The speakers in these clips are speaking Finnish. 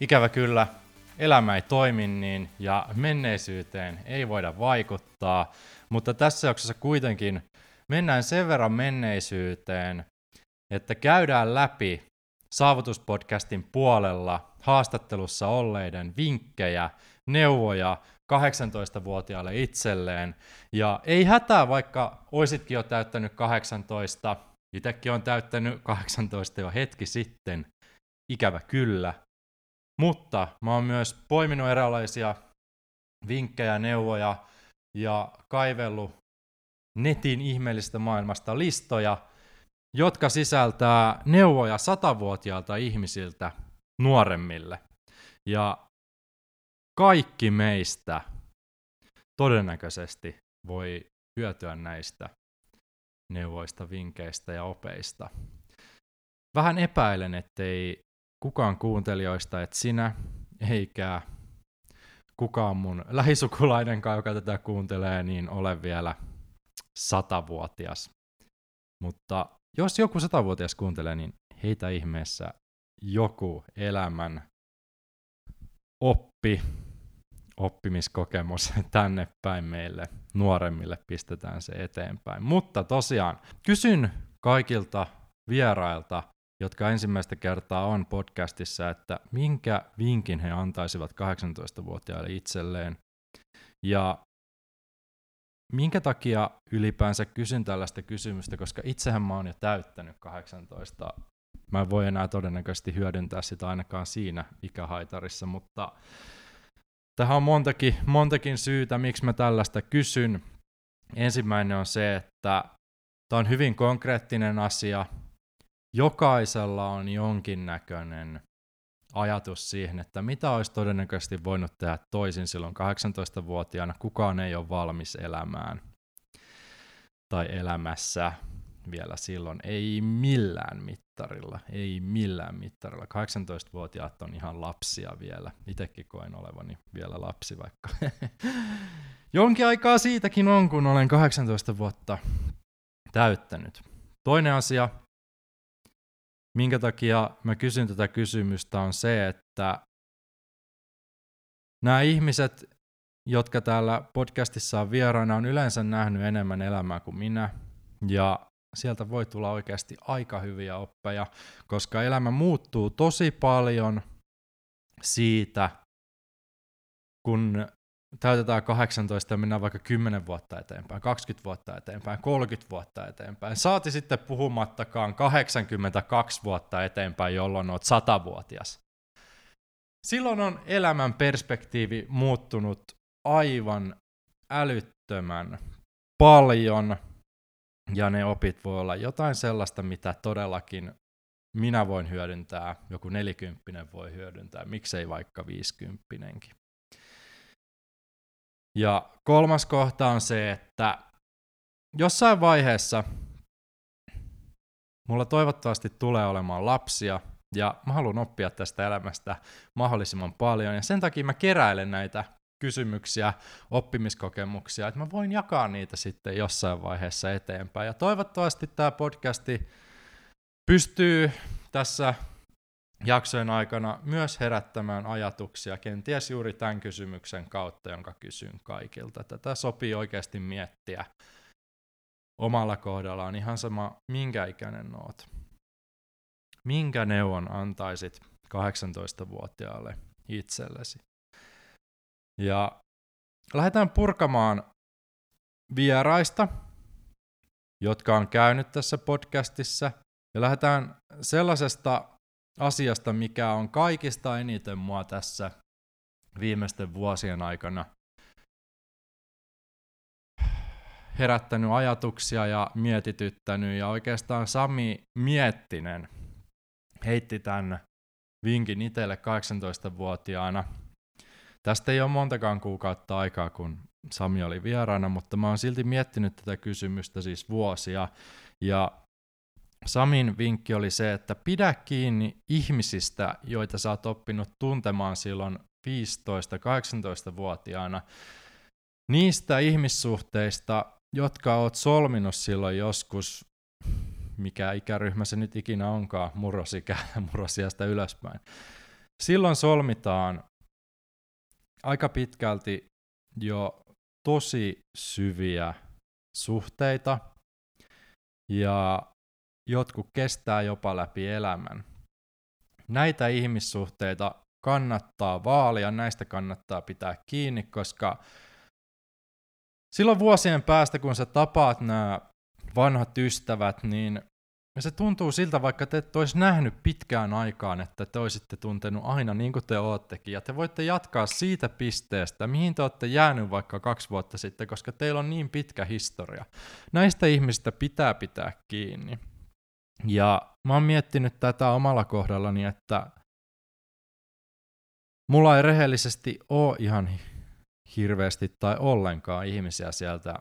Ikävä kyllä, elämä ei toimi niin ja menneisyyteen ei voida vaikuttaa, mutta tässä jaksossa kuitenkin mennään sen verran menneisyyteen, että käydään läpi saavutuspodcastin puolella haastattelussa olleiden vinkkejä, neuvoja 18-vuotiaalle itselleen. Ja ei hätää, vaikka oisitkin jo täyttänyt 18, itsekin on täyttänyt 18 jo hetki sitten, ikävä kyllä. Mutta mä oon myös poiminut eräänlaisia vinkkejä, neuvoja ja kaivellut netin ihmeellistä maailmasta listoja, jotka sisältää neuvoja satavuotiaalta ihmisiltä nuoremmille. Ja kaikki meistä todennäköisesti voi hyötyä näistä neuvoista, vinkkeistä ja opeista. Vähän epäilen, ettei kukaan kuuntelijoista, että sinä eikä kukaan mun lähisukulainenkaan, joka tätä kuuntelee, niin ole vielä satavuotias. Mutta jos joku satavuotias kuuntelee, niin heitä ihmeessä joku elämän oppi, oppimiskokemus tänne päin meille nuoremmille pistetään se eteenpäin. Mutta tosiaan, kysyn kaikilta vierailta, jotka ensimmäistä kertaa on podcastissa, että minkä vinkin he antaisivat 18-vuotiaille itselleen. Ja minkä takia ylipäänsä kysyn tällaista kysymystä, koska itsehän mä oon jo täyttänyt 18. Mä en voi enää todennäköisesti hyödyntää sitä ainakaan siinä ikähaitarissa, mutta tähän on montakin, montakin syytä, miksi mä tällaista kysyn. Ensimmäinen on se, että tämä on hyvin konkreettinen asia. Jokaisella on jonkinnäköinen ajatus siihen, että mitä olisi todennäköisesti voinut tehdä toisin silloin 18-vuotiaana. Kukaan ei ole valmis elämään tai elämässä vielä silloin. Ei millään mittarilla, ei millään mittarilla. 18-vuotiaat on ihan lapsia vielä. Itekin koen olevani vielä lapsi, vaikka jonkin aikaa siitäkin on, kun olen 18 vuotta täyttänyt. Toinen asia, minkä takia mä kysyn tätä kysymystä, on se, että nämä ihmiset, jotka täällä podcastissa on vieraana, on yleensä nähnyt enemmän elämää kuin minä, ja sieltä voi tulla oikeasti aika hyviä oppeja, koska elämä muuttuu tosi paljon siitä, kun täytetään 18 ja mennään vaikka 10 vuotta eteenpäin, 20 vuotta eteenpäin, 30 vuotta eteenpäin. Saati sitten puhumattakaan 82 vuotta eteenpäin, jolloin olet 100-vuotias. Silloin on elämän perspektiivi muuttunut aivan älyttömän paljon, ja ne opit voi olla jotain sellaista, mitä todellakin minä voin hyödyntää, joku nelikymppinen voi hyödyntää, miksei vaikka viisikymppinenkin. Ja kolmas kohta on se, että jossain vaiheessa mulla toivottavasti tulee olemaan lapsia, ja mä haluan oppia tästä elämästä mahdollisimman paljon, ja sen takia mä keräilen näitä kysymyksiä, oppimiskokemuksia, että mä voin jakaa niitä sitten jossain vaiheessa eteenpäin. Ja toivottavasti tämä podcasti pystyy tässä jaksojen aikana myös herättämään ajatuksia, kenties juuri tämän kysymyksen kautta, jonka kysyn kaikilta. Tätä sopii oikeasti miettiä omalla kohdallaan ihan sama, minkä ikäinen oot. Minkä neuvon antaisit 18-vuotiaalle itsellesi? Ja lähdetään purkamaan vieraista, jotka on käynyt tässä podcastissa, ja lähdetään sellaisesta asiasta, mikä on kaikista eniten mua tässä viimeisten vuosien aikana herättänyt ajatuksia ja mietityttänyt, ja oikeastaan Sami Miettinen heitti tämän vinkin itselle 18-vuotiaana. Tästä ei ole montakaan kuukautta aikaa, kun Sami oli vieraana, mutta mä oon silti miettinyt tätä kysymystä siis vuosia. Ja Samin vinkki oli se, että pidä kiinni ihmisistä, joita sä oot oppinut tuntemaan silloin 15-18-vuotiaana. Niistä ihmissuhteista, jotka oot solminut silloin joskus, mikä ikäryhmä se nyt ikinä onkaan, murrosikä, murrosiasta ylöspäin. Silloin solmitaan aika pitkälti jo tosi syviä suhteita, ja jotkut kestää jopa läpi elämän. Näitä ihmissuhteita kannattaa vaalia, näistä kannattaa pitää kiinni, koska silloin vuosien päästä, kun sä tapaat nämä vanhat ystävät, niin se tuntuu siltä, vaikka te et olisi nähnyt pitkään aikaan, että te olisitte tuntenut aina niin kuin te oottekin, ja te voitte jatkaa siitä pisteestä, mihin te olette jäänyt vaikka kaksi vuotta sitten, koska teillä on niin pitkä historia. Näistä ihmistä pitää pitää kiinni. Ja mä oon miettinyt tätä omalla kohdallani, että mulla ei rehellisesti ole ihan hirveästi tai ollenkaan ihmisiä sieltä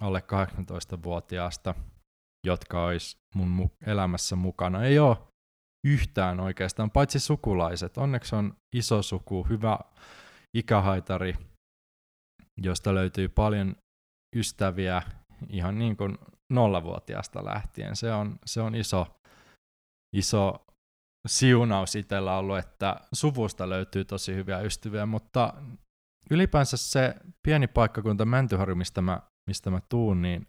alle 18-vuotiaasta, jotka olisi mun elämässä mukana. Ei ole yhtään oikeastaan, paitsi sukulaiset. Onneksi on iso suku, hyvä ikähaitari, josta löytyy paljon ystäviä ihan niin kuin nollavuotiaasta lähtien. Se on, se on iso, iso siunaus itsellä ollut, että suvusta löytyy tosi hyviä ystäviä, mutta ylipäänsä se pieni paikkakunta Mäntyharju, mistä mä, mistä mä tuun, niin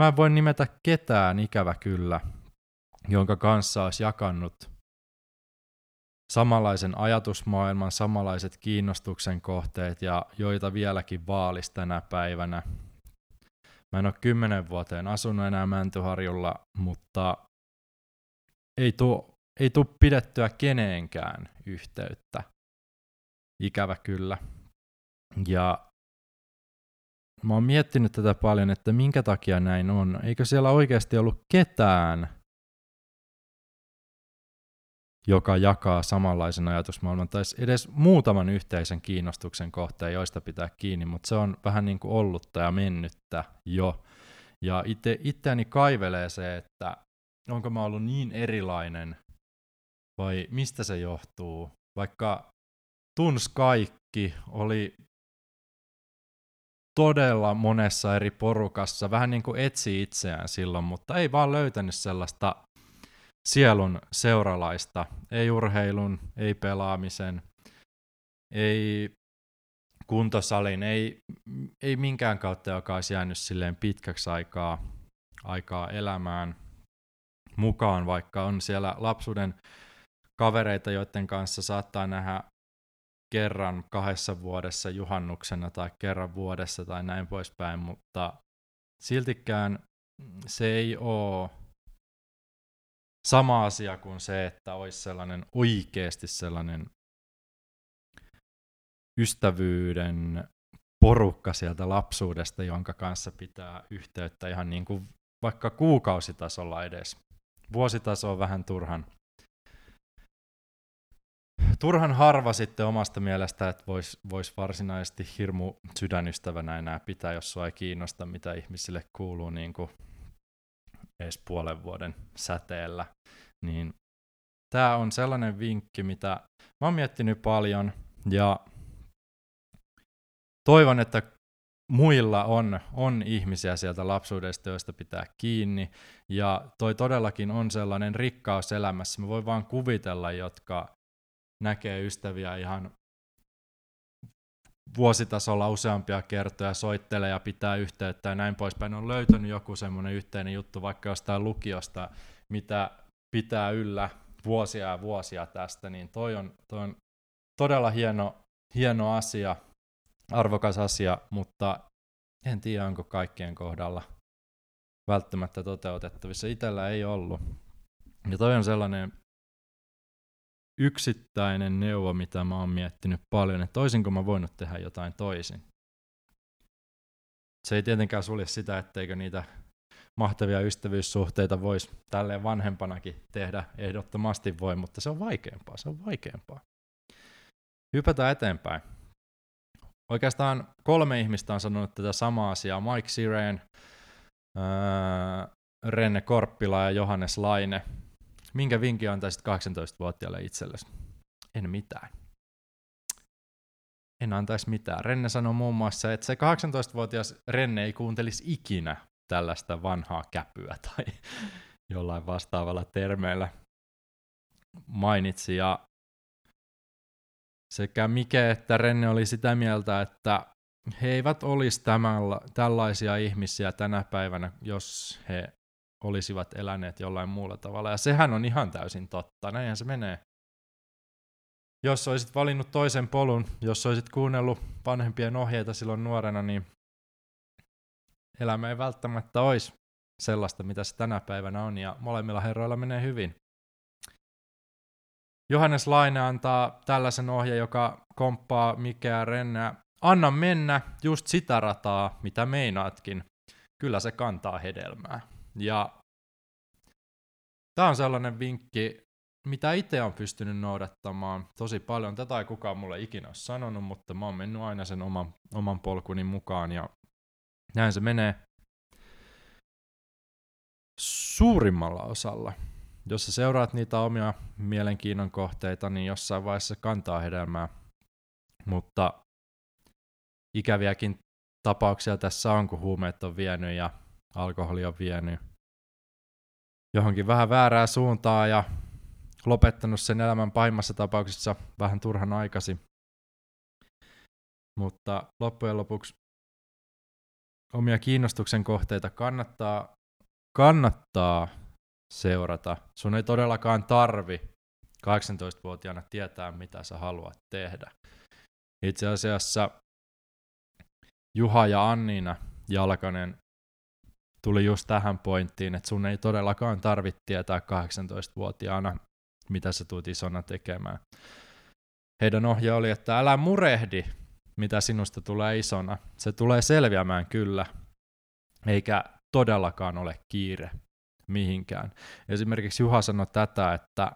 mä en voi nimetä ketään ikävä kyllä, jonka kanssa olisi jakannut samanlaisen ajatusmaailman, samanlaiset kiinnostuksen kohteet ja joita vieläkin vaalis tänä päivänä. Mä en ole kymmenen vuoteen asunut enää Mäntyharjulla, mutta ei tuu, ei tuu pidettyä keneenkään yhteyttä. Ikävä kyllä. Ja mä oon miettinyt tätä paljon, että minkä takia näin on. Eikö siellä oikeasti ollut ketään, joka jakaa samanlaisen ajatusmaailman, tai edes muutaman yhteisen kiinnostuksen kohteen, joista pitää kiinni, mutta se on vähän niin kuin ollutta ja mennyttä jo. Ja itse, itseäni kaivelee se, että onko mä ollut niin erilainen, vai mistä se johtuu, vaikka tuns kaikki, oli todella monessa eri porukassa, vähän niin kuin etsi itseään silloin, mutta ei vaan löytänyt sellaista sielun seuralaista, ei urheilun, ei pelaamisen, ei kuntosalin, ei, ei minkään kautta, joka olisi jäänyt silleen pitkäksi aikaa, aikaa elämään mukaan, vaikka on siellä lapsuuden kavereita, joiden kanssa saattaa nähdä kerran kahdessa vuodessa juhannuksena tai kerran vuodessa tai näin poispäin, mutta siltikään se ei ole sama asia kuin se, että olisi sellainen oikeasti sellainen ystävyyden porukka sieltä lapsuudesta, jonka kanssa pitää yhteyttä ihan niin kuin vaikka kuukausitasolla edes. Vuositaso on vähän turhan, turhan harva sitten omasta mielestä, että voisi vois varsinaisesti hirmu sydänystävänä enää pitää, jos sua ei kiinnosta, mitä ihmisille kuuluu niin kuin edes puolen vuoden säteellä. Niin tämä on sellainen vinkki, mitä mä oon miettinyt paljon ja toivon, että muilla on, on ihmisiä sieltä lapsuudesta, joista pitää kiinni. Ja toi todellakin on sellainen rikkaus elämässä. Mä voin vaan kuvitella, jotka näkee ystäviä ihan vuositasolla useampia kertoja, soittelee ja pitää yhteyttä ja näin poispäin. On löytänyt joku semmoinen yhteinen juttu vaikka jostain lukiosta, mitä pitää yllä vuosia ja vuosia tästä, niin toi on, toi on todella hieno, hieno asia, arvokas asia, mutta en tiedä, onko kaikkien kohdalla välttämättä toteutettavissa. Itellä ei ollut. Ja toi on sellainen yksittäinen neuvo, mitä mä oon miettinyt paljon, että toisinko mä voinut tehdä jotain toisin. Se ei tietenkään sulje sitä, etteikö niitä mahtavia ystävyyssuhteita voisi tälleen vanhempanakin tehdä, ehdottomasti voi, mutta se on vaikeampaa, se on vaikeampaa. Hypätään eteenpäin. Oikeastaan kolme ihmistä on sanonut tätä samaa asiaa, Mike Sireen, äh, Renne Korppila ja Johannes Laine. Minkä vinkin antaisit 18-vuotiaalle itsellesi? En mitään. En antaisi mitään. Renne sanoi muun muassa, että se 18-vuotias Renne ei kuuntelisi ikinä tällaista vanhaa käpyä tai jollain vastaavalla termeillä mainitsi. Ja sekä Mike että Renne oli sitä mieltä, että he eivät olisi tämänla, tällaisia ihmisiä tänä päivänä, jos he olisivat eläneet jollain muulla tavalla. Ja sehän on ihan täysin totta, näinhän se menee. Jos olisit valinnut toisen polun, jos olisit kuunnellut vanhempien ohjeita silloin nuorena, niin elämä ei välttämättä olisi sellaista, mitä se tänä päivänä on, ja molemmilla herroilla menee hyvin. Johannes Laine antaa tällaisen ohje, joka komppaa mikä Renneä. Anna mennä just sitä rataa, mitä meinaatkin. Kyllä se kantaa hedelmää. Ja tämä on sellainen vinkki, mitä itse on pystynyt noudattamaan tosi paljon. Tätä ei kukaan mulle ikinä ole sanonut, mutta mä oon mennyt aina sen oman, oman polkuni mukaan ja näin se menee suurimmalla osalla. Jos sä seuraat niitä omia mielenkiinnon kohteita, niin jossain vaiheessa kantaa hedelmää. Mutta ikäviäkin tapauksia tässä on, kun huumeet on vienyt ja alkoholi on vienyt johonkin vähän väärää suuntaa ja lopettanut sen elämän pahimmassa tapauksessa vähän turhan aikasi. Mutta loppujen lopuksi omia kiinnostuksen kohteita kannattaa, kannattaa seurata. Sun ei todellakaan tarvi 18-vuotiaana tietää, mitä sä haluat tehdä. Itse asiassa Juha ja Anniina Jalkanen tuli just tähän pointtiin, että sun ei todellakaan tarvitse tietää 18-vuotiaana, mitä sä tulet isona tekemään. Heidän ohje oli, että älä murehdi, mitä sinusta tulee isona. Se tulee selviämään kyllä, eikä todellakaan ole kiire mihinkään. Esimerkiksi Juha sanoi tätä, että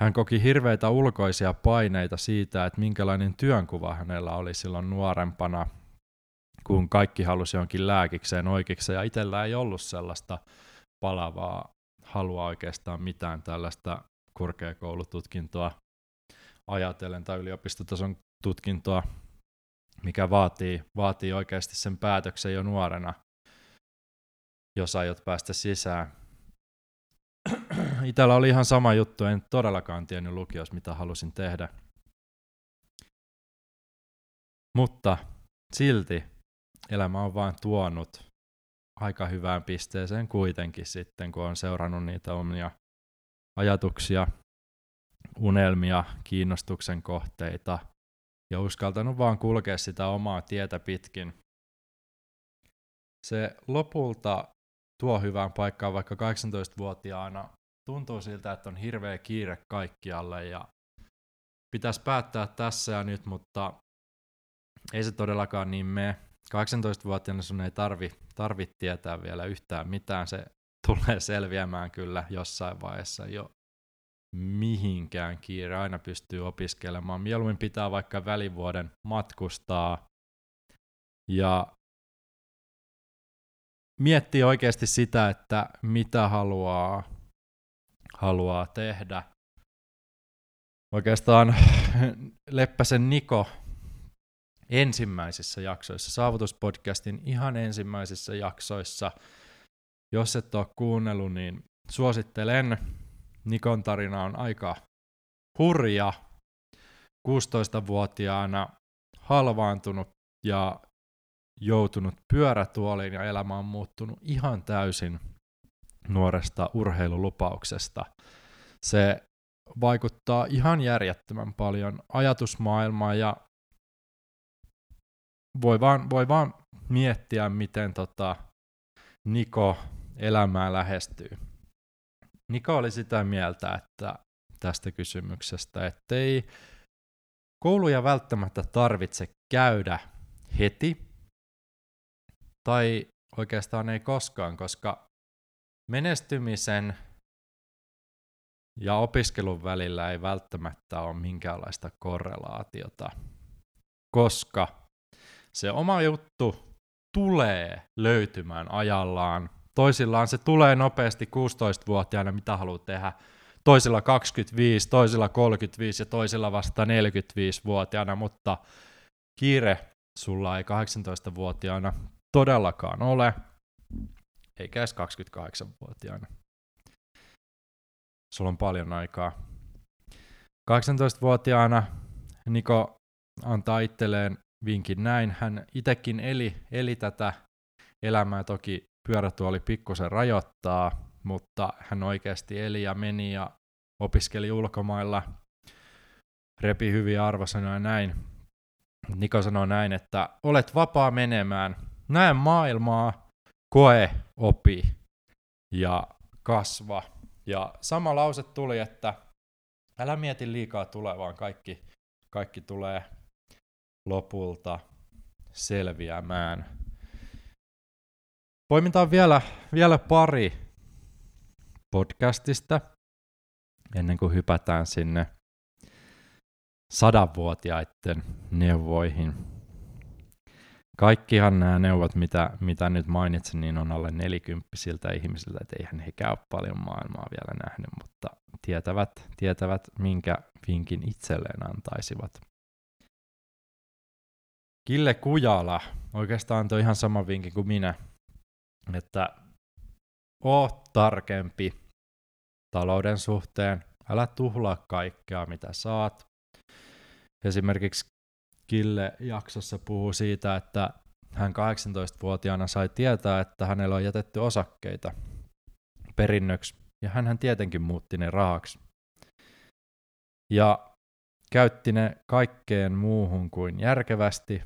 hän koki hirveitä ulkoisia paineita siitä, että minkälainen työnkuva hänellä oli silloin nuorempana, kun kaikki halusi jonkin lääkikseen oikeikseen, ja itsellä ei ollut sellaista palavaa halua oikeastaan mitään tällaista korkeakoulututkintoa ajatellen tai yliopistotason tutkintoa, mikä vaatii, vaatii oikeasti sen päätöksen jo nuorena, jos aiot päästä sisään. Itellä oli ihan sama juttu, en todellakaan tiennyt lukios, mitä halusin tehdä. Mutta silti elämä on vain tuonut aika hyvään pisteeseen kuitenkin sitten, kun on seurannut niitä omia ajatuksia, unelmia, kiinnostuksen kohteita ja uskaltanut vaan kulkea sitä omaa tietä pitkin. Se lopulta tuo hyvään paikkaan vaikka 18-vuotiaana tuntuu siltä, että on hirveä kiire kaikkialle ja pitäisi päättää tässä ja nyt, mutta ei se todellakaan niin mene. 18-vuotiaana sun ei tarvi, tarvi tietää vielä yhtään mitään, se tulee selviämään kyllä jossain vaiheessa jo mihinkään kiire, aina pystyy opiskelemaan. Mieluummin pitää vaikka välivuoden matkustaa ja miettii oikeasti sitä, että mitä haluaa, haluaa tehdä. Oikeastaan Leppäsen Niko ensimmäisissä jaksoissa, Saavutuspodcastin ihan ensimmäisissä jaksoissa. Jos et ole kuunnellut, niin suosittelen. Nikon tarina on aika hurja. 16-vuotiaana halvaantunut ja joutunut pyörätuoliin ja elämä on muuttunut ihan täysin nuoresta urheilulupauksesta. Se vaikuttaa ihan järjettömän paljon ajatusmaailmaan ja voi vaan, voi vaan miettiä, miten tota Niko elämää lähestyy. Niko oli sitä mieltä, että tästä kysymyksestä, ettei kouluja välttämättä tarvitse käydä heti, tai oikeastaan ei koskaan, koska menestymisen ja opiskelun välillä ei välttämättä ole minkäänlaista korrelaatiota, koska se oma juttu tulee löytymään ajallaan. Toisillaan se tulee nopeasti 16-vuotiaana, mitä haluat tehdä. Toisilla 25, toisilla 35 ja toisilla vasta 45-vuotiaana, mutta kiire sulla ei 18-vuotiaana todellakaan ole, eikä edes 28-vuotiaana. Sulla on paljon aikaa. 18-vuotiaana Niko antaa itselleen vinkin näin. Hän itekin eli, eli tätä elämää. Toki pyörätuoli pikkusen rajoittaa, mutta hän oikeasti eli ja meni ja opiskeli ulkomailla. Repi hyviä arvosanoja näin. Niko sanoi näin, että olet vapaa menemään. Näe maailmaa, koe, opi ja kasva. Ja sama lause tuli, että älä mieti liikaa tulevaan, kaikki, kaikki tulee lopulta selviämään. Poimitaan vielä, vielä pari podcastista ennen kuin hypätään sinne sadanvuotiaiden neuvoihin. Kaikkihan nämä neuvot, mitä, mitä nyt mainitsin, niin on alle nelikymppisiltä ihmisiltä, että eihän he käy paljon maailmaa vielä nähnyt, mutta tietävät, tietävät minkä vinkin itselleen antaisivat. Kille Kujala. Oikeastaan antoi ihan sama vinkin kuin minä, että oo tarkempi talouden suhteen, älä tuhlaa kaikkea mitä saat. Esimerkiksi Kille jaksossa puhuu siitä, että hän 18-vuotiaana sai tietää, että hänellä on jätetty osakkeita perinnöksi, ja hän tietenkin muutti ne rahaksi. Ja käytti ne kaikkeen muuhun kuin järkevästi,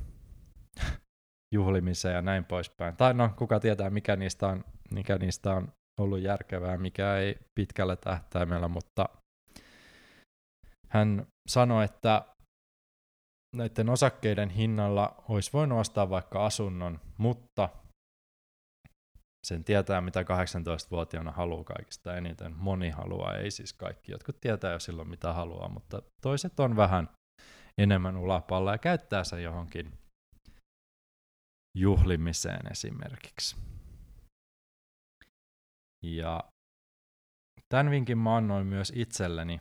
juhlimiseen ja näin poispäin. Tai no, kuka tietää, mikä niistä on, mikä niistä on ollut järkevää, mikä ei pitkällä tähtäimellä, mutta hän sanoi, että näiden osakkeiden hinnalla olisi voinut ostaa vaikka asunnon, mutta sen tietää, mitä 18-vuotiaana haluaa kaikista eniten. Moni haluaa, ei siis kaikki. Jotkut tietää jo silloin, mitä haluaa, mutta toiset on vähän enemmän ulapalla ja käyttää sen johonkin juhlimiseen esimerkiksi. Ja tämän vinkin mä annoin myös itselleni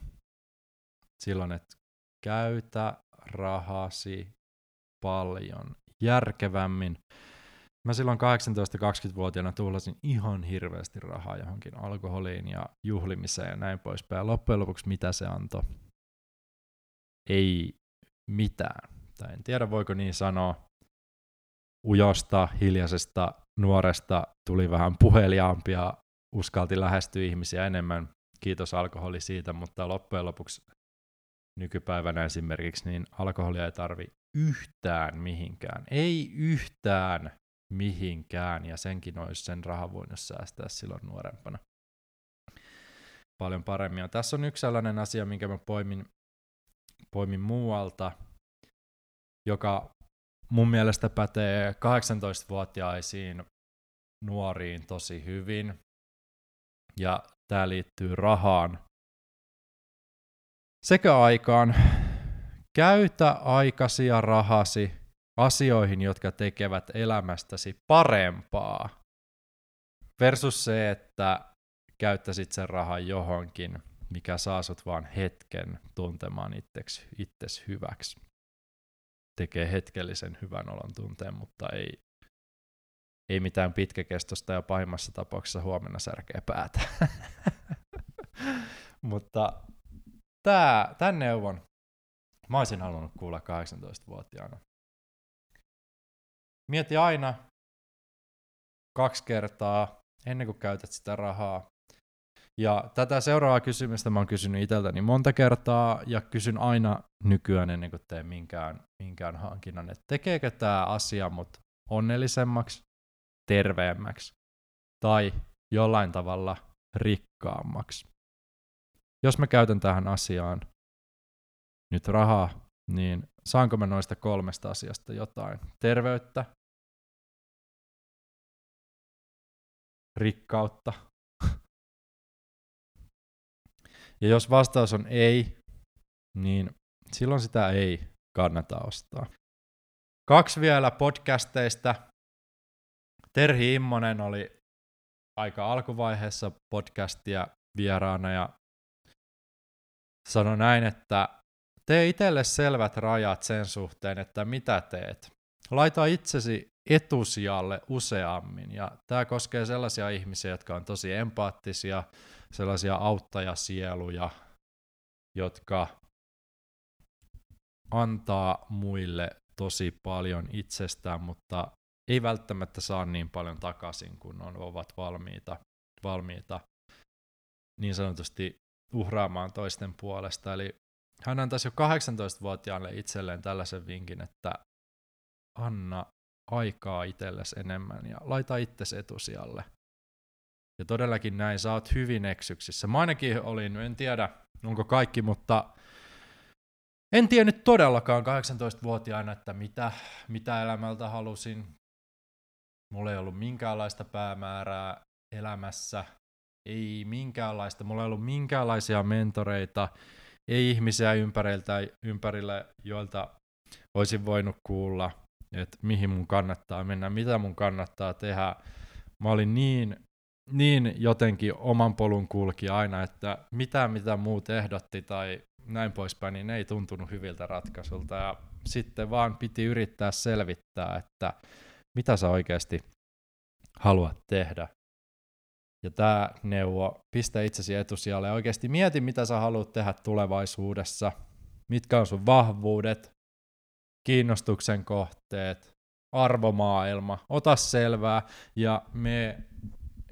silloin, että käytä rahasi paljon järkevämmin. Mä silloin 18-20-vuotiaana tuhlasin ihan hirveästi rahaa johonkin alkoholiin ja juhlimiseen ja näin poispäin. Loppujen lopuksi mitä se antoi? Ei mitään. Tai en tiedä voiko niin sanoa. Ujosta, hiljaisesta nuoresta tuli vähän puheliaampia, uskalti lähestyä ihmisiä enemmän. Kiitos alkoholi siitä, mutta loppujen lopuksi nykypäivänä esimerkiksi, niin alkoholia ei tarvi yhtään mihinkään. Ei yhtään mihinkään, ja senkin olisi sen rahan voinut säästää silloin nuorempana paljon paremmin. Ja tässä on yksi sellainen asia, minkä mä poimin, poimin muualta, joka mun mielestä pätee 18-vuotiaisiin nuoriin tosi hyvin. Ja tämä liittyy rahaan sekä aikaan. Käytä aikasi ja rahasi asioihin, jotka tekevät elämästäsi parempaa. Versus se, että käyttäisit sen rahan johonkin, mikä saa sut vaan hetken tuntemaan itsesi, itsesi hyväksi. Tekee hetkellisen hyvän olon tunteen, mutta ei, ei mitään pitkäkestosta ja pahimmassa tapauksessa huomenna särkeä päätä. mutta tää, tämän neuvon mä olisin halunnut kuulla 18-vuotiaana. Mieti aina kaksi kertaa ennen kuin käytät sitä rahaa. Ja tätä seuraavaa kysymystä mä oon kysynyt itseltäni monta kertaa ja kysyn aina nykyään ennen kuin teen minkään, minkään hankinnan, että tekeekö tämä asia mut onnellisemmaksi, terveemmäksi tai jollain tavalla rikkaammaksi jos mä käytän tähän asiaan nyt rahaa, niin saanko mä noista kolmesta asiasta jotain? Terveyttä, rikkautta? Ja jos vastaus on ei, niin silloin sitä ei kannata ostaa. Kaksi vielä podcasteista. Terhi Immonen oli aika alkuvaiheessa podcastia vieraana ja sanoi näin, että tee itselle selvät rajat sen suhteen, että mitä teet. Laita itsesi etusijalle useammin. Ja tämä koskee sellaisia ihmisiä, jotka on tosi empaattisia, sellaisia auttajasieluja, jotka antaa muille tosi paljon itsestään, mutta ei välttämättä saa niin paljon takaisin, kun on, ovat valmiita, valmiita niin sanotusti uhraamaan toisten puolesta. Eli hän antaisi jo 18-vuotiaalle itselleen tällaisen vinkin, että anna aikaa itsellesi enemmän ja laita itsesi etusijalle. Ja todellakin näin, sä oot hyvin eksyksissä. Mä ainakin olin, en tiedä onko kaikki, mutta en tiennyt todellakaan 18-vuotiaana, että mitä, mitä elämältä halusin. Mulla ei ollut minkäänlaista päämäärää elämässä, ei minkäänlaista, mulla ei ollut minkäänlaisia mentoreita, ei ihmisiä ympäriltä, ympärillä, joilta olisin voinut kuulla, että mihin mun kannattaa mennä, mitä mun kannattaa tehdä. Mä olin niin, niin jotenkin oman polun kulki aina, että mitä mitä muut ehdotti tai näin poispäin, niin ei tuntunut hyviltä ratkaisulta. Ja sitten vaan piti yrittää selvittää, että mitä sä oikeasti haluat tehdä. Ja tämä neuvo, pistä itsesi etusijalle ja oikeasti mieti, mitä sä haluat tehdä tulevaisuudessa, mitkä on sun vahvuudet, kiinnostuksen kohteet, arvomaailma, ota selvää ja me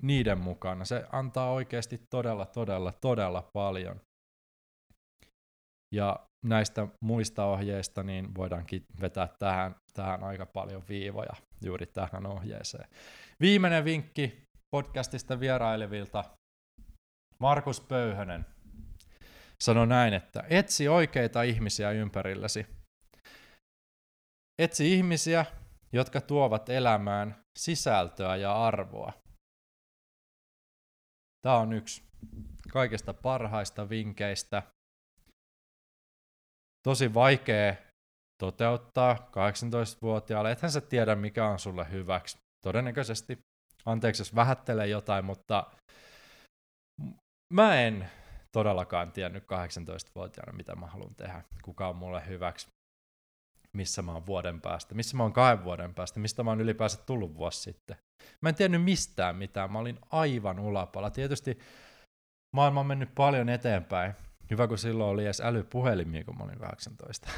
niiden mukana. Se antaa oikeasti todella, todella, todella paljon. Ja näistä muista ohjeista niin voidaankin vetää tähän, tähän aika paljon viivoja juuri tähän ohjeeseen. Viimeinen vinkki podcastista vierailevilta. Markus Pöyhönen sanoi näin, että etsi oikeita ihmisiä ympärillesi. Etsi ihmisiä, jotka tuovat elämään sisältöä ja arvoa. Tämä on yksi kaikista parhaista vinkkeistä. Tosi vaikea toteuttaa 18-vuotiaalle. Ethän sä tiedä, mikä on sulle hyväksi. Todennäköisesti, anteeksi jos vähättelee jotain, mutta mä en todellakaan tiennyt 18-vuotiaana, mitä mä haluan tehdä, kuka on mulle hyväksi missä mä oon vuoden päästä, missä mä oon kahden vuoden päästä, mistä mä oon ylipäänsä tullut vuosi sitten. Mä en tiennyt mistään mitään, mä olin aivan ulapalla. Tietysti maailma on mennyt paljon eteenpäin. Hyvä, kun silloin oli edes älypuhelimia, kun mä olin 18.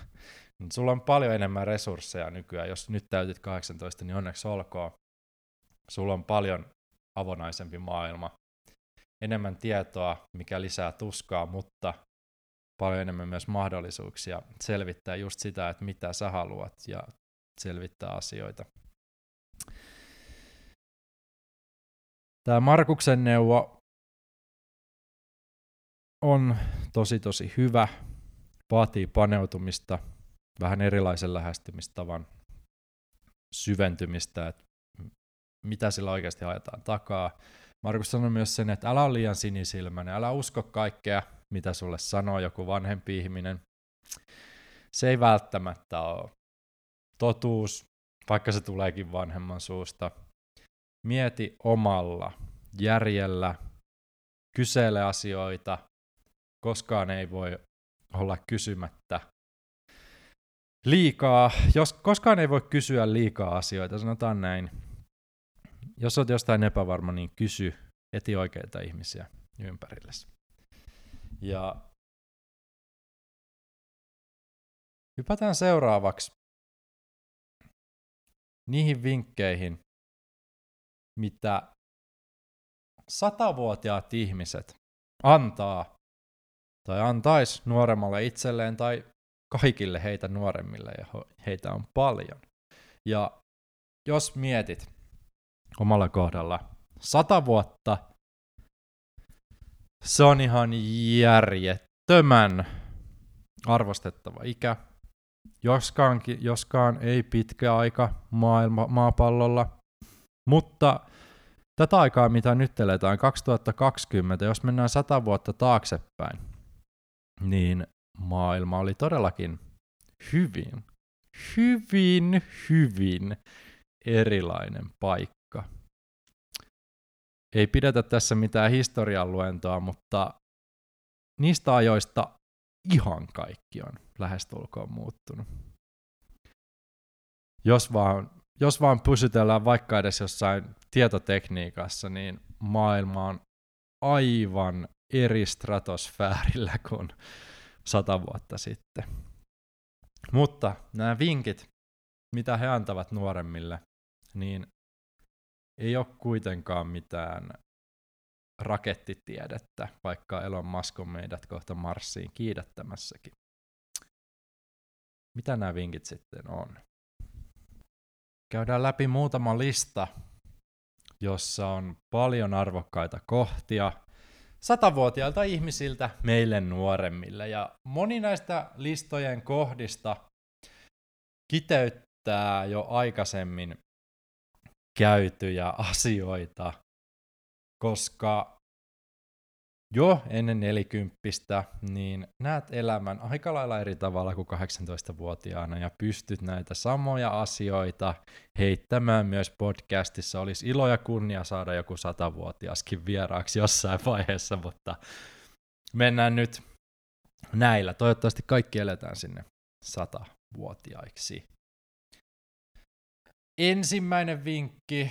Mutta sulla on paljon enemmän resursseja nykyään. Jos nyt täytit 18, niin onneksi olkoon. Sulla on paljon avonaisempi maailma. Enemmän tietoa, mikä lisää tuskaa, mutta paljon enemmän myös mahdollisuuksia selvittää just sitä, että mitä sä haluat ja selvittää asioita. Tämä Markuksen neuvo on tosi tosi hyvä, vaatii paneutumista, vähän erilaisen lähestymistavan syventymistä, että mitä sillä oikeasti ajetaan takaa. Markus sanoi myös sen, että älä ole liian sinisilmäinen, älä usko kaikkea, mitä sulle sanoo joku vanhempi ihminen. Se ei välttämättä ole totuus, vaikka se tuleekin vanhemman suusta. Mieti omalla järjellä, kysele asioita, koskaan ei voi olla kysymättä liikaa, jos koskaan ei voi kysyä liikaa asioita, sanotaan näin. Jos olet jostain epävarma, niin kysy, eti oikeita ihmisiä ympärillesi. Ja hypätään seuraavaksi niihin vinkkeihin, mitä satavuotiaat ihmiset antaa tai antaisi nuoremmalle itselleen tai kaikille heitä nuoremmille, ja heitä on paljon. Ja jos mietit omalla kohdalla sata vuotta se on ihan järjettömän arvostettava ikä. Joskaan, joskaan ei pitkä aika maailma, maapallolla, mutta tätä aikaa, mitä nyt eletään, 2020, jos mennään sata vuotta taaksepäin, niin maailma oli todellakin hyvin, hyvin, hyvin erilainen paikka. Ei pidetä tässä mitään historian luentoa, mutta niistä ajoista ihan kaikki on lähestulkoon muuttunut. Jos vaan, jos vaan pysytellään vaikka edes jossain tietotekniikassa, niin maailma on aivan eri stratosfäärillä kuin sata vuotta sitten. Mutta nämä vinkit, mitä he antavat nuoremmille, niin ei ole kuitenkaan mitään rakettitiedettä, vaikka Elon Musk on meidät kohta Marsiin kiidättämässäkin. Mitä nämä vinkit sitten on? Käydään läpi muutama lista, jossa on paljon arvokkaita kohtia satavuotiailta ihmisiltä meille nuoremmille. Ja moni näistä listojen kohdista kiteyttää jo aikaisemmin käytyjä asioita, koska jo ennen nelikymppistä, niin näet elämän aika lailla eri tavalla kuin 18-vuotiaana ja pystyt näitä samoja asioita heittämään myös podcastissa. Olisi ilo ja kunnia saada joku satavuotiaskin vieraaksi jossain vaiheessa, mutta mennään nyt näillä. Toivottavasti kaikki eletään sinne satavuotiaiksi. Ensimmäinen vinkki,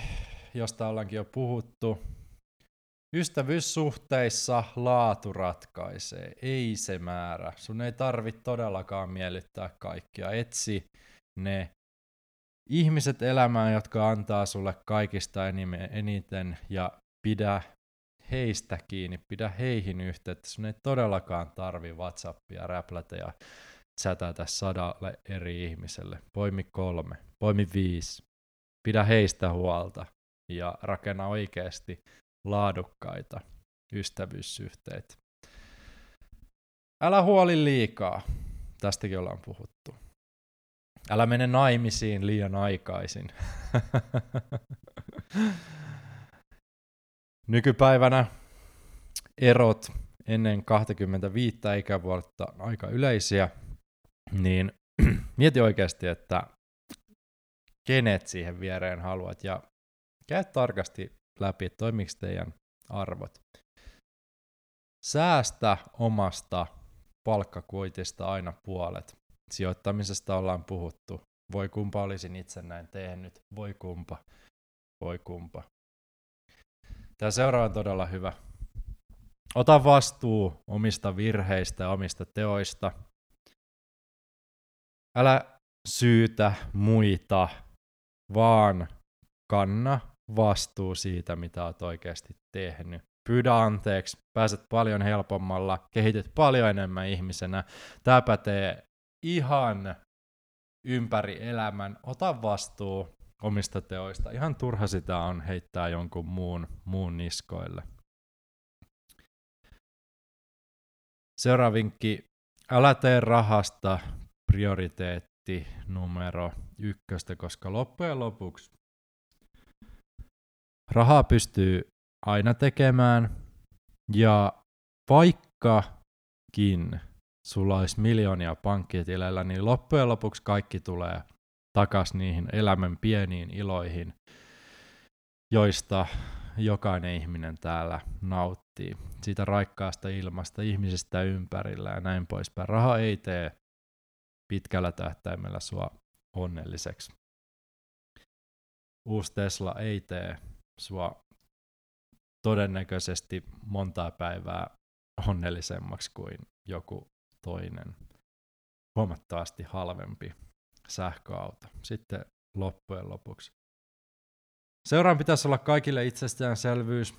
josta ollaankin jo puhuttu, Ystävyyssuhteissa laatu ratkaisee, ei se määrä. Sun ei tarvitse todellakaan miellyttää kaikkia. Etsi ne ihmiset elämään, jotka antaa sulle kaikista eniten ja pidä heistä kiinni, pidä heihin yhteyttä. Sun ei todellakaan tarvi Whatsappia, räplätä ja chatata sadalle eri ihmiselle. Poimi kolme, poimi viisi. Pidä heistä huolta ja rakenna oikeasti laadukkaita ystävyyssyhteitä. Älä huoli liikaa. Tästäkin ollaan puhuttu. Älä mene naimisiin liian aikaisin. Nykypäivänä erot ennen 25 ikävuotta on aika yleisiä, niin mieti oikeasti, että kenet siihen viereen haluat ja käy tarkasti läpi, että toimiko teidän arvot. Säästä omasta palkkakuitista aina puolet. Sijoittamisesta ollaan puhuttu. Voi kumpa olisin itse näin tehnyt. Voi kumpa. Voi kumpa. Tämä seuraava on todella hyvä. Ota vastuu omista virheistä ja omista teoista. Älä syytä muita, vaan kanna vastuu siitä, mitä olet oikeasti tehnyt. Pyydä anteeksi, pääset paljon helpommalla, kehityt paljon enemmän ihmisenä. Tämä pätee ihan ympäri elämän. Ota vastuu omista teoista. Ihan turha sitä on heittää jonkun muun, muun niskoille. Seuraava vinkki. Älä tee rahasta prioriteetti numero ykköstä, koska loppujen lopuksi rahaa pystyy aina tekemään, ja vaikkakin sulla olisi miljoonia pankkitilillä, niin loppujen lopuksi kaikki tulee takas niihin elämän pieniin iloihin, joista jokainen ihminen täällä nauttii. Siitä raikkaasta ilmasta, ihmisistä ympärillä ja näin poispäin. Raha ei tee pitkällä tähtäimellä sua onnelliseksi. Uusi Tesla ei tee sua todennäköisesti montaa päivää onnellisemmaksi kuin joku toinen huomattavasti halvempi sähköauto sitten loppujen lopuksi. Seuraan pitäisi olla kaikille itsestäänselvyys.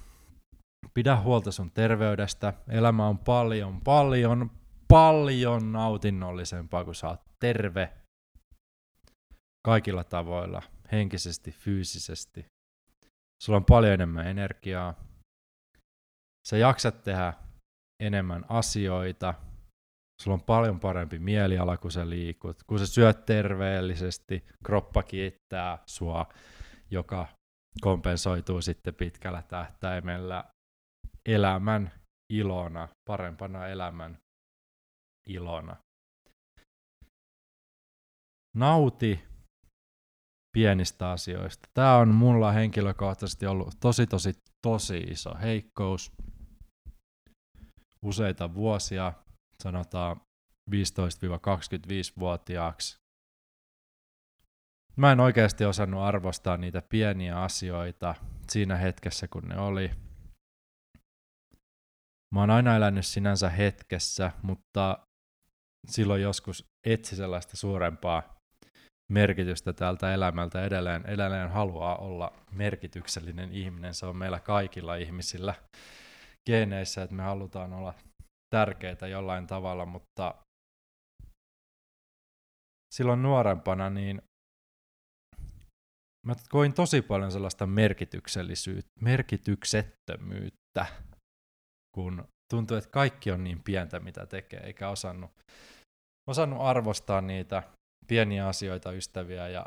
Pidä huolta sun terveydestä. Elämä on paljon, paljon, paljon nautinnollisempaa, kun sä oot terve kaikilla tavoilla, henkisesti, fyysisesti, sulla on paljon enemmän energiaa, sä jaksat tehdä enemmän asioita, sulla on paljon parempi mieliala, kun sä liikut, kun sä syöt terveellisesti, kroppa kiittää sua joka kompensoituu sitten pitkällä tähtäimellä elämän ilona, parempana elämän ilona. Nauti pienistä asioista. Tämä on mulla henkilökohtaisesti ollut tosi tosi tosi iso heikkous. Useita vuosia, sanotaan 15-25-vuotiaaksi. Mä en oikeasti osannut arvostaa niitä pieniä asioita siinä hetkessä, kun ne oli. Mä oon aina elänyt sinänsä hetkessä, mutta silloin joskus etsi sellaista suurempaa merkitystä tältä elämältä edelleen, edelleen haluaa olla merkityksellinen ihminen. Se on meillä kaikilla ihmisillä geeneissä, että me halutaan olla tärkeitä jollain tavalla, mutta silloin nuorempana niin mä koin tosi paljon sellaista merkityksellisyyttä, merkityksettömyyttä, kun tuntuu, että kaikki on niin pientä, mitä tekee, eikä osannut, osannut arvostaa niitä pieniä asioita, ystäviä ja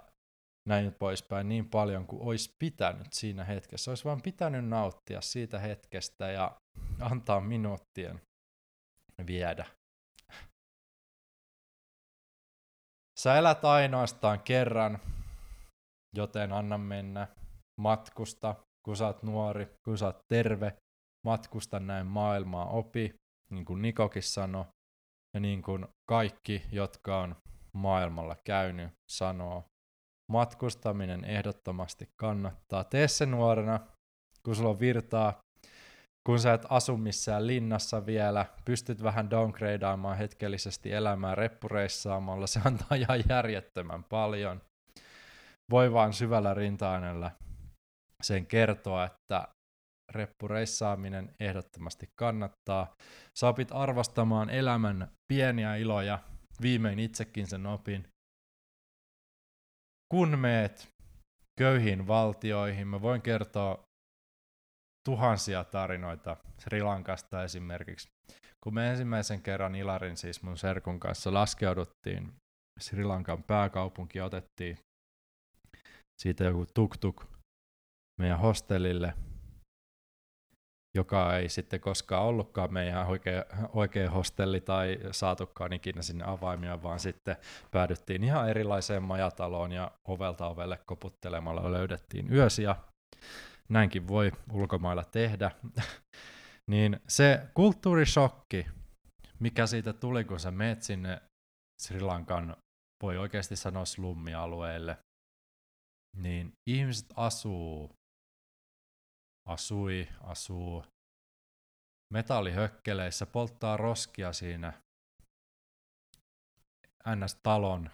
näin poispäin niin paljon kuin olisi pitänyt siinä hetkessä. Olisi vaan pitänyt nauttia siitä hetkestä ja antaa minuuttien viedä. Sä elät ainoastaan kerran, joten anna mennä. Matkusta, kun sä oot nuori, kun sä oot terve, matkusta näin maailmaa opi, niin kuin Nikokin sanoi, ja niin kuin kaikki, jotka on maailmalla käynyt, sanoo, matkustaminen ehdottomasti kannattaa. Tee se nuorena, kun sulla on virtaa, kun sä et asu missään linnassa vielä, pystyt vähän downgradeaamaan hetkellisesti elämää reppureissaamalla, se antaa ihan järjettömän paljon. Voi vaan syvällä rinta sen kertoa, että reppureissaaminen ehdottomasti kannattaa. Sä opit arvostamaan elämän pieniä iloja, viimein itsekin sen opin. Kun meet köyhiin valtioihin, mä voin kertoa tuhansia tarinoita Sri Lankasta esimerkiksi. Kun me ensimmäisen kerran Ilarin, siis mun serkun kanssa, laskeuduttiin Sri Lankan pääkaupunki, otettiin siitä joku tuk-tuk meidän hostellille, joka ei sitten koskaan ollutkaan meidän oikea, oikea hostelli tai saatukaan ikinä sinne avaimia, vaan sitten päädyttiin ihan erilaiseen majataloon ja ovelta ovelle koputtelemalla löydettiin yösiä. Näinkin voi ulkomailla tehdä. niin se kulttuurishokki, mikä siitä tuli, kun sä meet sinne Sri Lankan, voi oikeasti sanoa slummialueelle, niin ihmiset asuu asui, asuu metallihökkeleissä, polttaa roskia siinä NS-talon.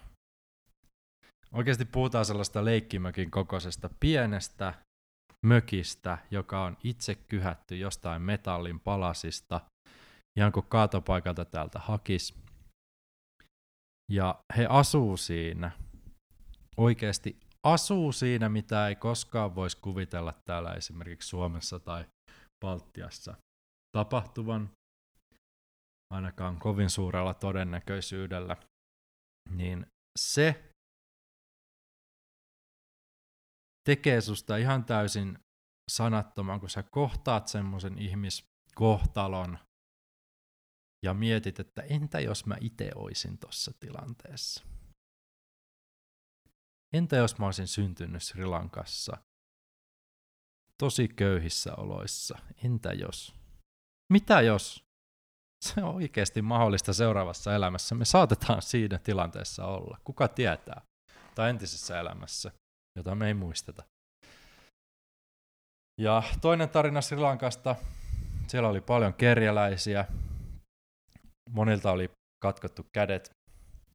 Oikeasti puhutaan sellaista leikkimökin kokoisesta pienestä mökistä, joka on itse kyhätty jostain metallin palasista, ihan kuin kaatopaikalta täältä hakis. Ja he asuu siinä oikeasti asuu siinä, mitä ei koskaan voisi kuvitella täällä esimerkiksi Suomessa tai Baltiassa tapahtuvan, ainakaan kovin suurella todennäköisyydellä, niin se tekee susta ihan täysin sanattoman, kun sä kohtaat semmoisen ihmiskohtalon ja mietit, että entä jos mä itse oisin tuossa tilanteessa. Entä jos mä olisin syntynyt Sri Lankassa? Tosi köyhissä oloissa. Entä jos? Mitä jos? Se on oikeasti mahdollista seuraavassa elämässä. Me saatetaan siinä tilanteessa olla. Kuka tietää? Tai entisessä elämässä, jota me ei muisteta. Ja toinen tarina Sri Lankasta. Siellä oli paljon kerjäläisiä. Monilta oli katkottu kädet.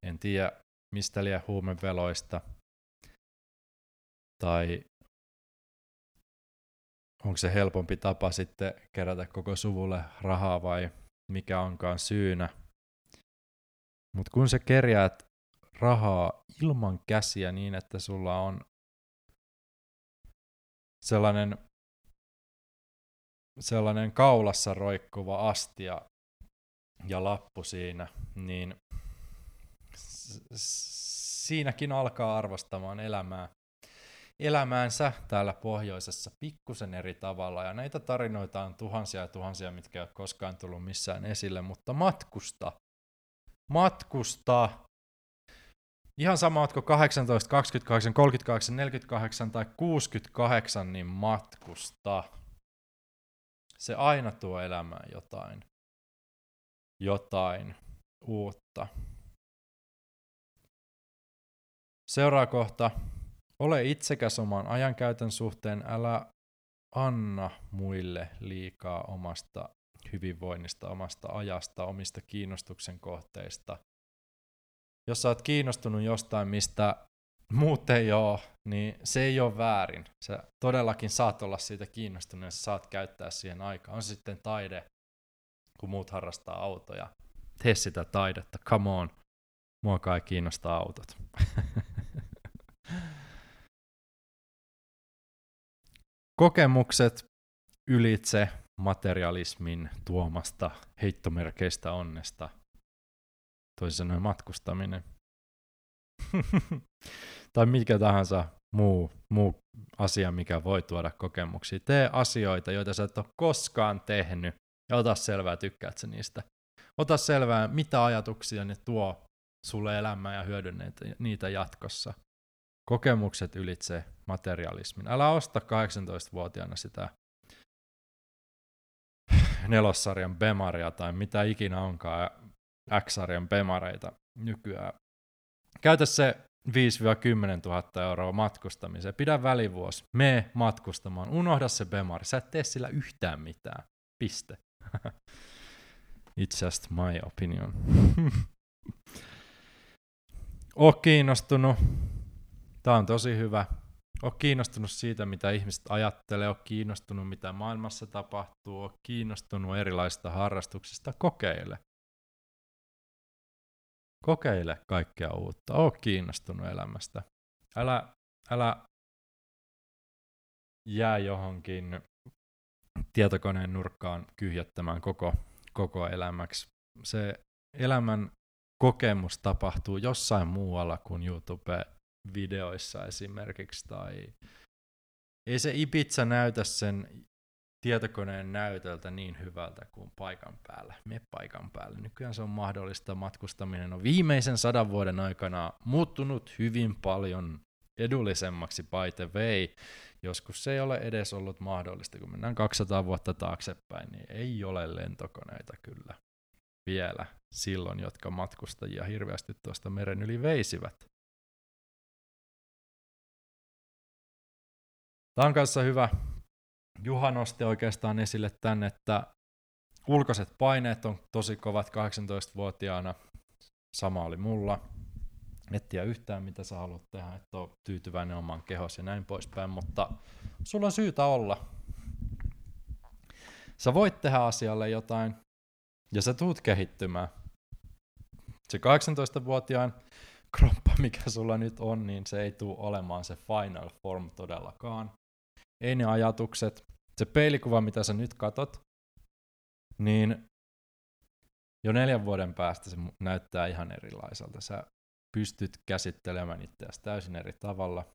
En tiedä mistä liian huumeveloista – tai onko se helpompi tapa sitten kerätä koko suvulle rahaa vai mikä onkaan syynä. Mutta kun sä kerjäät rahaa ilman käsiä niin, että sulla on sellainen, sellainen kaulassa roikkuva astia ja lappu siinä, niin siinäkin alkaa arvostamaan elämää elämäänsä täällä pohjoisessa pikkusen eri tavalla. Ja näitä tarinoita on tuhansia ja tuhansia, mitkä ei ole koskaan tullut missään esille, mutta matkusta. Matkusta. Ihan sama, oletko 18, 28, 38, 48 tai 68, niin matkusta. Se aina tuo elämään jotain. Jotain uutta. Seuraa kohta. Ole itsekäs oman ajankäytön suhteen, älä anna muille liikaa omasta hyvinvoinnista, omasta ajasta, omista kiinnostuksen kohteista. Jos sä oot kiinnostunut jostain, mistä muut ei ole, niin se ei ole väärin. Sä todellakin saat olla siitä kiinnostunut ja saat käyttää siihen aikaa. On se sitten taide, kun muut harrastaa autoja. Tee sitä taidetta, come on. Mua kai kiinnostaa autot. Kokemukset ylitse materialismin tuomasta heittomerkeistä onnesta. Toisin sanoen matkustaminen. tai mikä tahansa muu, muu asia, mikä voi tuoda kokemuksia. Tee asioita, joita sä et ole koskaan tehnyt, ja ota selvää, tykkäät sä niistä. Ota selvää, mitä ajatuksia ne tuo sulle elämään ja hyödynneet niitä jatkossa. Kokemukset ylitse materialismin. Älä osta 18-vuotiaana sitä nelossarjan Bemaria tai mitä ikinä onkaan X-sarjan Bemareita nykyään. Käytä se 5-10 000 euroa matkustamiseen. Pidä välivuosi. Me matkustamaan. Unohda se Bemari. Sä et tee sillä yhtään mitään. Piste. It's just my opinion. Oo kiinnostunut. Tää on tosi hyvä. Oo kiinnostunut siitä, mitä ihmiset ajattelee, oo kiinnostunut, mitä maailmassa tapahtuu, oo kiinnostunut erilaisista harrastuksista, kokeile. Kokeile kaikkea uutta, oo kiinnostunut elämästä. Älä, älä jää johonkin tietokoneen nurkkaan kyhjättämään koko, koko elämäksi. Se elämän kokemus tapahtuu jossain muualla kuin YouTube-videoissa esimerkiksi, tai ei se Ibiza näytä sen tietokoneen näytöltä niin hyvältä kuin paikan päällä. Me paikan päällä. Nykyään se on mahdollista. Matkustaminen on viimeisen sadan vuoden aikana muuttunut hyvin paljon edullisemmaksi by the way. Joskus se ei ole edes ollut mahdollista. Kun mennään 200 vuotta taaksepäin, niin ei ole lentokoneita kyllä vielä silloin, jotka matkustajia hirveästi tuosta meren yli veisivät. Tämä on kanssa hyvä. Juha nosti oikeastaan esille tänne, että ulkoiset paineet on tosi kovat 18-vuotiaana. Sama oli mulla. Et tiedä yhtään, mitä sä haluat tehdä, että on tyytyväinen omaan kehos ja näin poispäin, mutta sulla on syytä olla. Sä voit tehdä asialle jotain, ja sä tuut kehittymään. Se 18-vuotiaan kroppa, mikä sulla nyt on, niin se ei tule olemaan se final form todellakaan. Ei ne ajatukset, se peilikuva, mitä sä nyt katot, niin jo neljän vuoden päästä se näyttää ihan erilaiselta. Sä pystyt käsittelemään itseäsi täysin eri tavalla.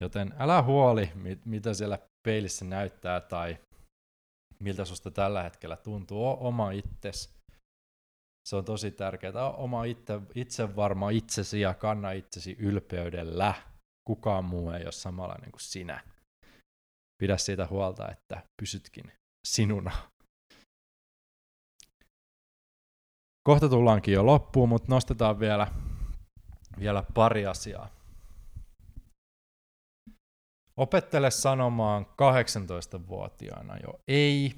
Joten älä huoli, mit, mitä siellä peilissä näyttää tai miltä susta tällä hetkellä tuntuu. O oma itses. Se on tosi tärkeää. Oma itse, itse varma itsesi ja kanna itsesi ylpeydellä. Kukaan muu ei ole samanlainen kuin sinä. Pidä siitä huolta, että pysytkin sinuna. Kohta tullaankin jo loppuun, mutta nostetaan vielä, vielä pari asiaa. Opettele sanomaan 18-vuotiaana jo ei.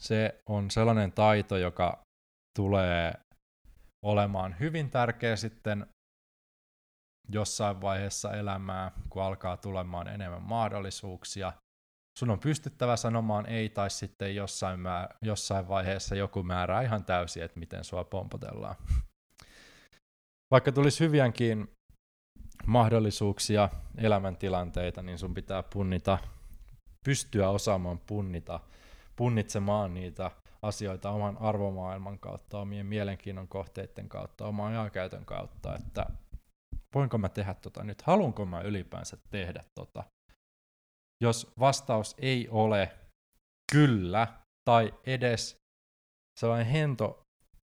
Se on sellainen taito, joka tulee olemaan hyvin tärkeä sitten jossain vaiheessa elämää, kun alkaa tulemaan enemmän mahdollisuuksia. Sun on pystyttävä sanomaan ei, tai sitten jossain, määr- jossain vaiheessa joku määrää ihan täysin, että miten sua pompotellaan. Vaikka tulisi hyviänkin mahdollisuuksia, elämäntilanteita, niin sun pitää punnita, pystyä osaamaan punnita, punnitsemaan niitä asioita oman arvomaailman kautta, omien mielenkiinnon kohteiden kautta, oman ajankäytön kautta, että voinko mä tehdä tota nyt, haluanko mä ylipäänsä tehdä tota. Jos vastaus ei ole kyllä, tai edes sellainen hento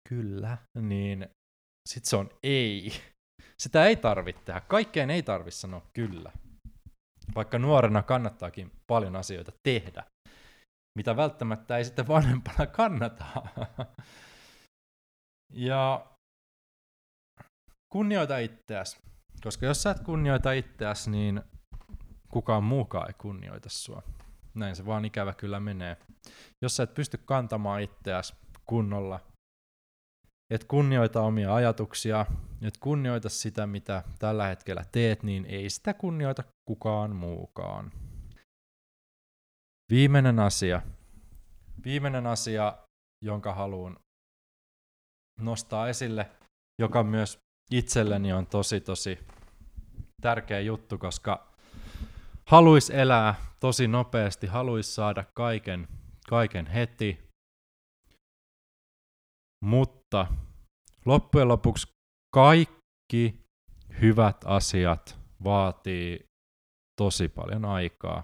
kyllä, niin sit se on ei. Sitä ei tarvitse tehdä. Kaikkeen ei tarvitse sanoa kyllä. Vaikka nuorena kannattaakin paljon asioita tehdä, mitä välttämättä ei sitten vanhempana kannata. ja kunnioita itseäsi, koska jos sä et kunnioita itseäsi, niin kukaan muukaan ei kunnioita sua. Näin se vaan ikävä kyllä menee. Jos sä et pysty kantamaan itseäsi kunnolla, et kunnioita omia ajatuksia, et kunnioita sitä, mitä tällä hetkellä teet, niin ei sitä kunnioita kukaan muukaan. Viimeinen asia. Viimeinen asia, jonka haluan nostaa esille, joka myös itselleni on tosi tosi tärkeä juttu, koska haluais elää tosi nopeasti, haluais saada kaiken, kaiken heti, mutta loppujen lopuksi kaikki hyvät asiat vaatii tosi paljon aikaa.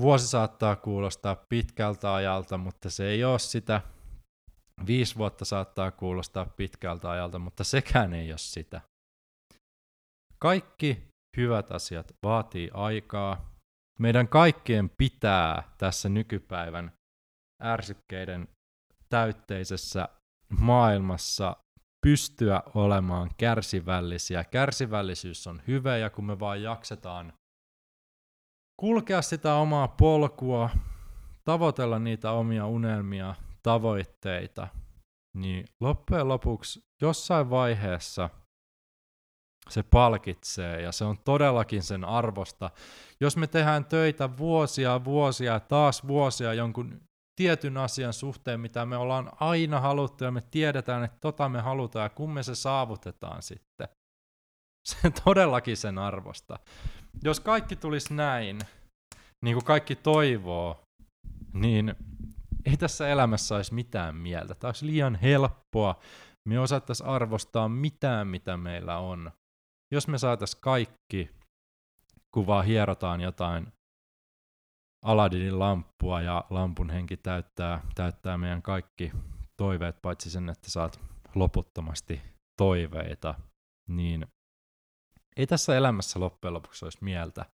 Vuosi saattaa kuulostaa pitkältä ajalta, mutta se ei ole sitä. Viisi vuotta saattaa kuulostaa pitkältä ajalta, mutta sekään ei ole sitä. Kaikki hyvät asiat vaatii aikaa. Meidän kaikkien pitää tässä nykypäivän ärsykkeiden täytteisessä maailmassa pystyä olemaan kärsivällisiä. Kärsivällisyys on hyvä ja kun me vaan jaksetaan kulkea sitä omaa polkua, tavoitella niitä omia unelmia, tavoitteita, niin loppujen lopuksi jossain vaiheessa se palkitsee ja se on todellakin sen arvosta. Jos me tehdään töitä vuosia, vuosia, taas vuosia jonkun tietyn asian suhteen, mitä me ollaan aina haluttu ja me tiedetään, että tota me halutaan ja kun me se saavutetaan sitten. Se todellakin sen arvosta. Jos kaikki tulisi näin, niin kuin kaikki toivoo, niin ei tässä elämässä olisi mitään mieltä. Tämä olisi liian helppoa. Me osattaisiin arvostaa mitään, mitä meillä on. Jos me saataisiin kaikki, kun vaan hierotaan jotain Aladinin lamppua ja lampun henki täyttää, täyttää meidän kaikki toiveet, paitsi sen, että saat loputtomasti toiveita, niin ei tässä elämässä loppujen lopuksi olisi mieltä.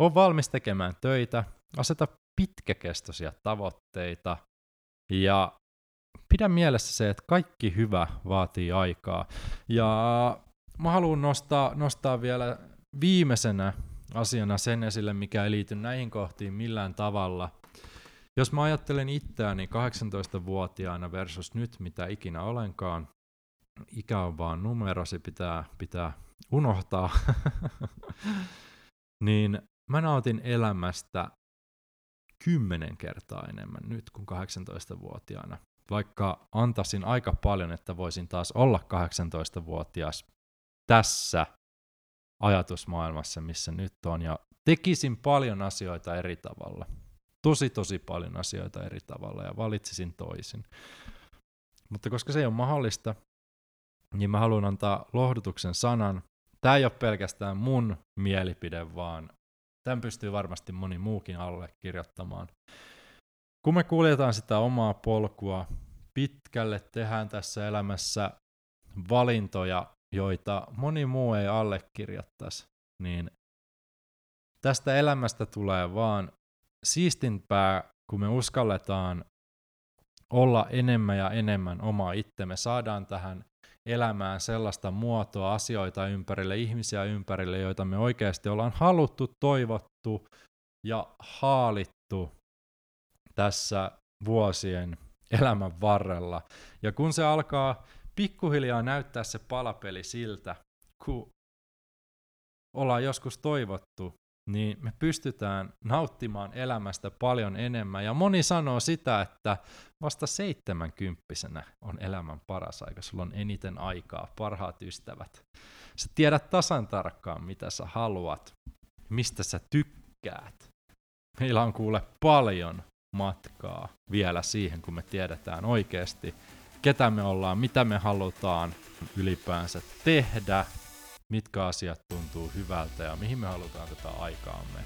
On valmis tekemään töitä, aseta pitkäkestoisia tavoitteita ja pidä mielessä se, että kaikki hyvä vaatii aikaa. Ja mä haluan nostaa, nostaa vielä viimeisenä asiana sen esille, mikä ei liity näihin kohtiin millään tavalla. Jos mä ajattelen itseäni 18-vuotiaana versus nyt, mitä ikinä olenkaan, ikä on vaan numero, se pitää, pitää unohtaa, niin mä nautin elämästä kymmenen kertaa enemmän nyt kuin 18-vuotiaana. Vaikka antaisin aika paljon, että voisin taas olla 18-vuotias tässä ajatusmaailmassa, missä nyt on, ja tekisin paljon asioita eri tavalla. Tosi, tosi paljon asioita eri tavalla, ja valitsisin toisin. Mutta koska se ei ole mahdollista, niin mä haluan antaa lohdutuksen sanan. Tämä ei ole pelkästään mun mielipide, vaan tämän pystyy varmasti moni muukin allekirjoittamaan. Kun me kuljetaan sitä omaa polkua pitkälle, tehdään tässä elämässä valintoja, joita moni muu ei allekirjoittaisi, niin tästä elämästä tulee vaan siistimpää, kun me uskalletaan olla enemmän ja enemmän oma itsemme, saadaan tähän elämään sellaista muotoa, asioita ympärille, ihmisiä ympärille, joita me oikeasti ollaan haluttu, toivottu ja haalittu tässä vuosien elämän varrella. Ja kun se alkaa pikkuhiljaa näyttää se palapeli siltä, kun ollaan joskus toivottu, niin me pystytään nauttimaan elämästä paljon enemmän. Ja moni sanoo sitä, että vasta seitsemänkymppisenä on elämän paras aika, sulla on eniten aikaa, parhaat ystävät. Sä tiedät tasan tarkkaan, mitä sä haluat, mistä sä tykkäät. Meillä on kuule paljon matkaa vielä siihen, kun me tiedetään oikeasti, ketä me ollaan, mitä me halutaan ylipäänsä tehdä, mitkä asiat tuntuu hyvältä ja mihin me halutaan tätä aikaamme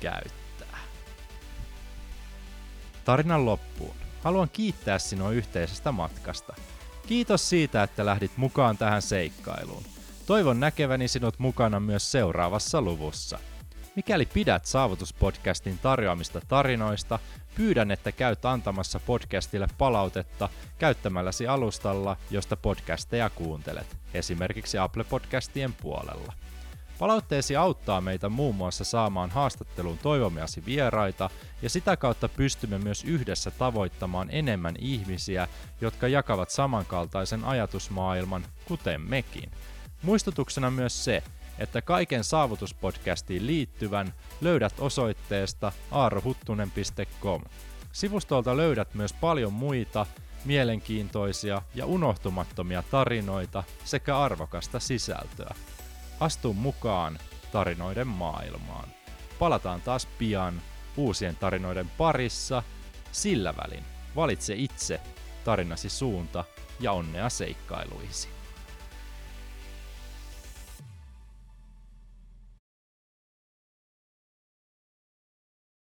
käyttää. Tarinan loppuun. Haluan kiittää sinua yhteisestä matkasta. Kiitos siitä, että lähdit mukaan tähän seikkailuun. Toivon näkeväni sinut mukana myös seuraavassa luvussa. Mikäli pidät Saavutuspodcastin tarjoamista tarinoista, pyydän, että käyt antamassa podcastille palautetta käyttämälläsi alustalla, josta podcasteja kuuntelet, esimerkiksi Apple Podcastien puolella. Palautteesi auttaa meitä muun muassa saamaan haastatteluun toivomiasi vieraita ja sitä kautta pystymme myös yhdessä tavoittamaan enemmän ihmisiä, jotka jakavat samankaltaisen ajatusmaailman, kuten mekin. Muistutuksena myös se, että kaiken saavutuspodcastiin liittyvän löydät osoitteesta aarohuttunen.com. Sivustolta löydät myös paljon muita mielenkiintoisia ja unohtumattomia tarinoita sekä arvokasta sisältöä. Astu mukaan tarinoiden maailmaan. Palataan taas pian uusien tarinoiden parissa. Sillä välin valitse itse tarinasi suunta ja onnea seikkailuisi.